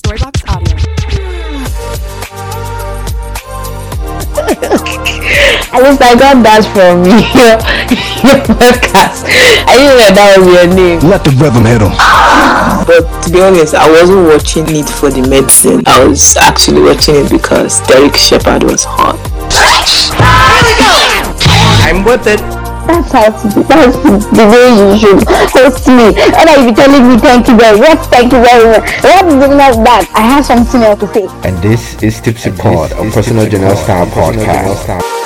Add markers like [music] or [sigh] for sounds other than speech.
Storybox Audio. [laughs] At least I got that from [laughs] your, your podcast. I didn't know that was your name. Let the rhythm hit him. [laughs] But to be honest, I wasn't watching it for the medicine. I was actually watching it because Derek Shepherd was hot. Here we go. I'm with it. That's how to. That's the way you should host me. And I be telling me thank you very much. Thank you very much. What is not that? I have something else to say. And this is Tipsy Pod, a personal general style podcast.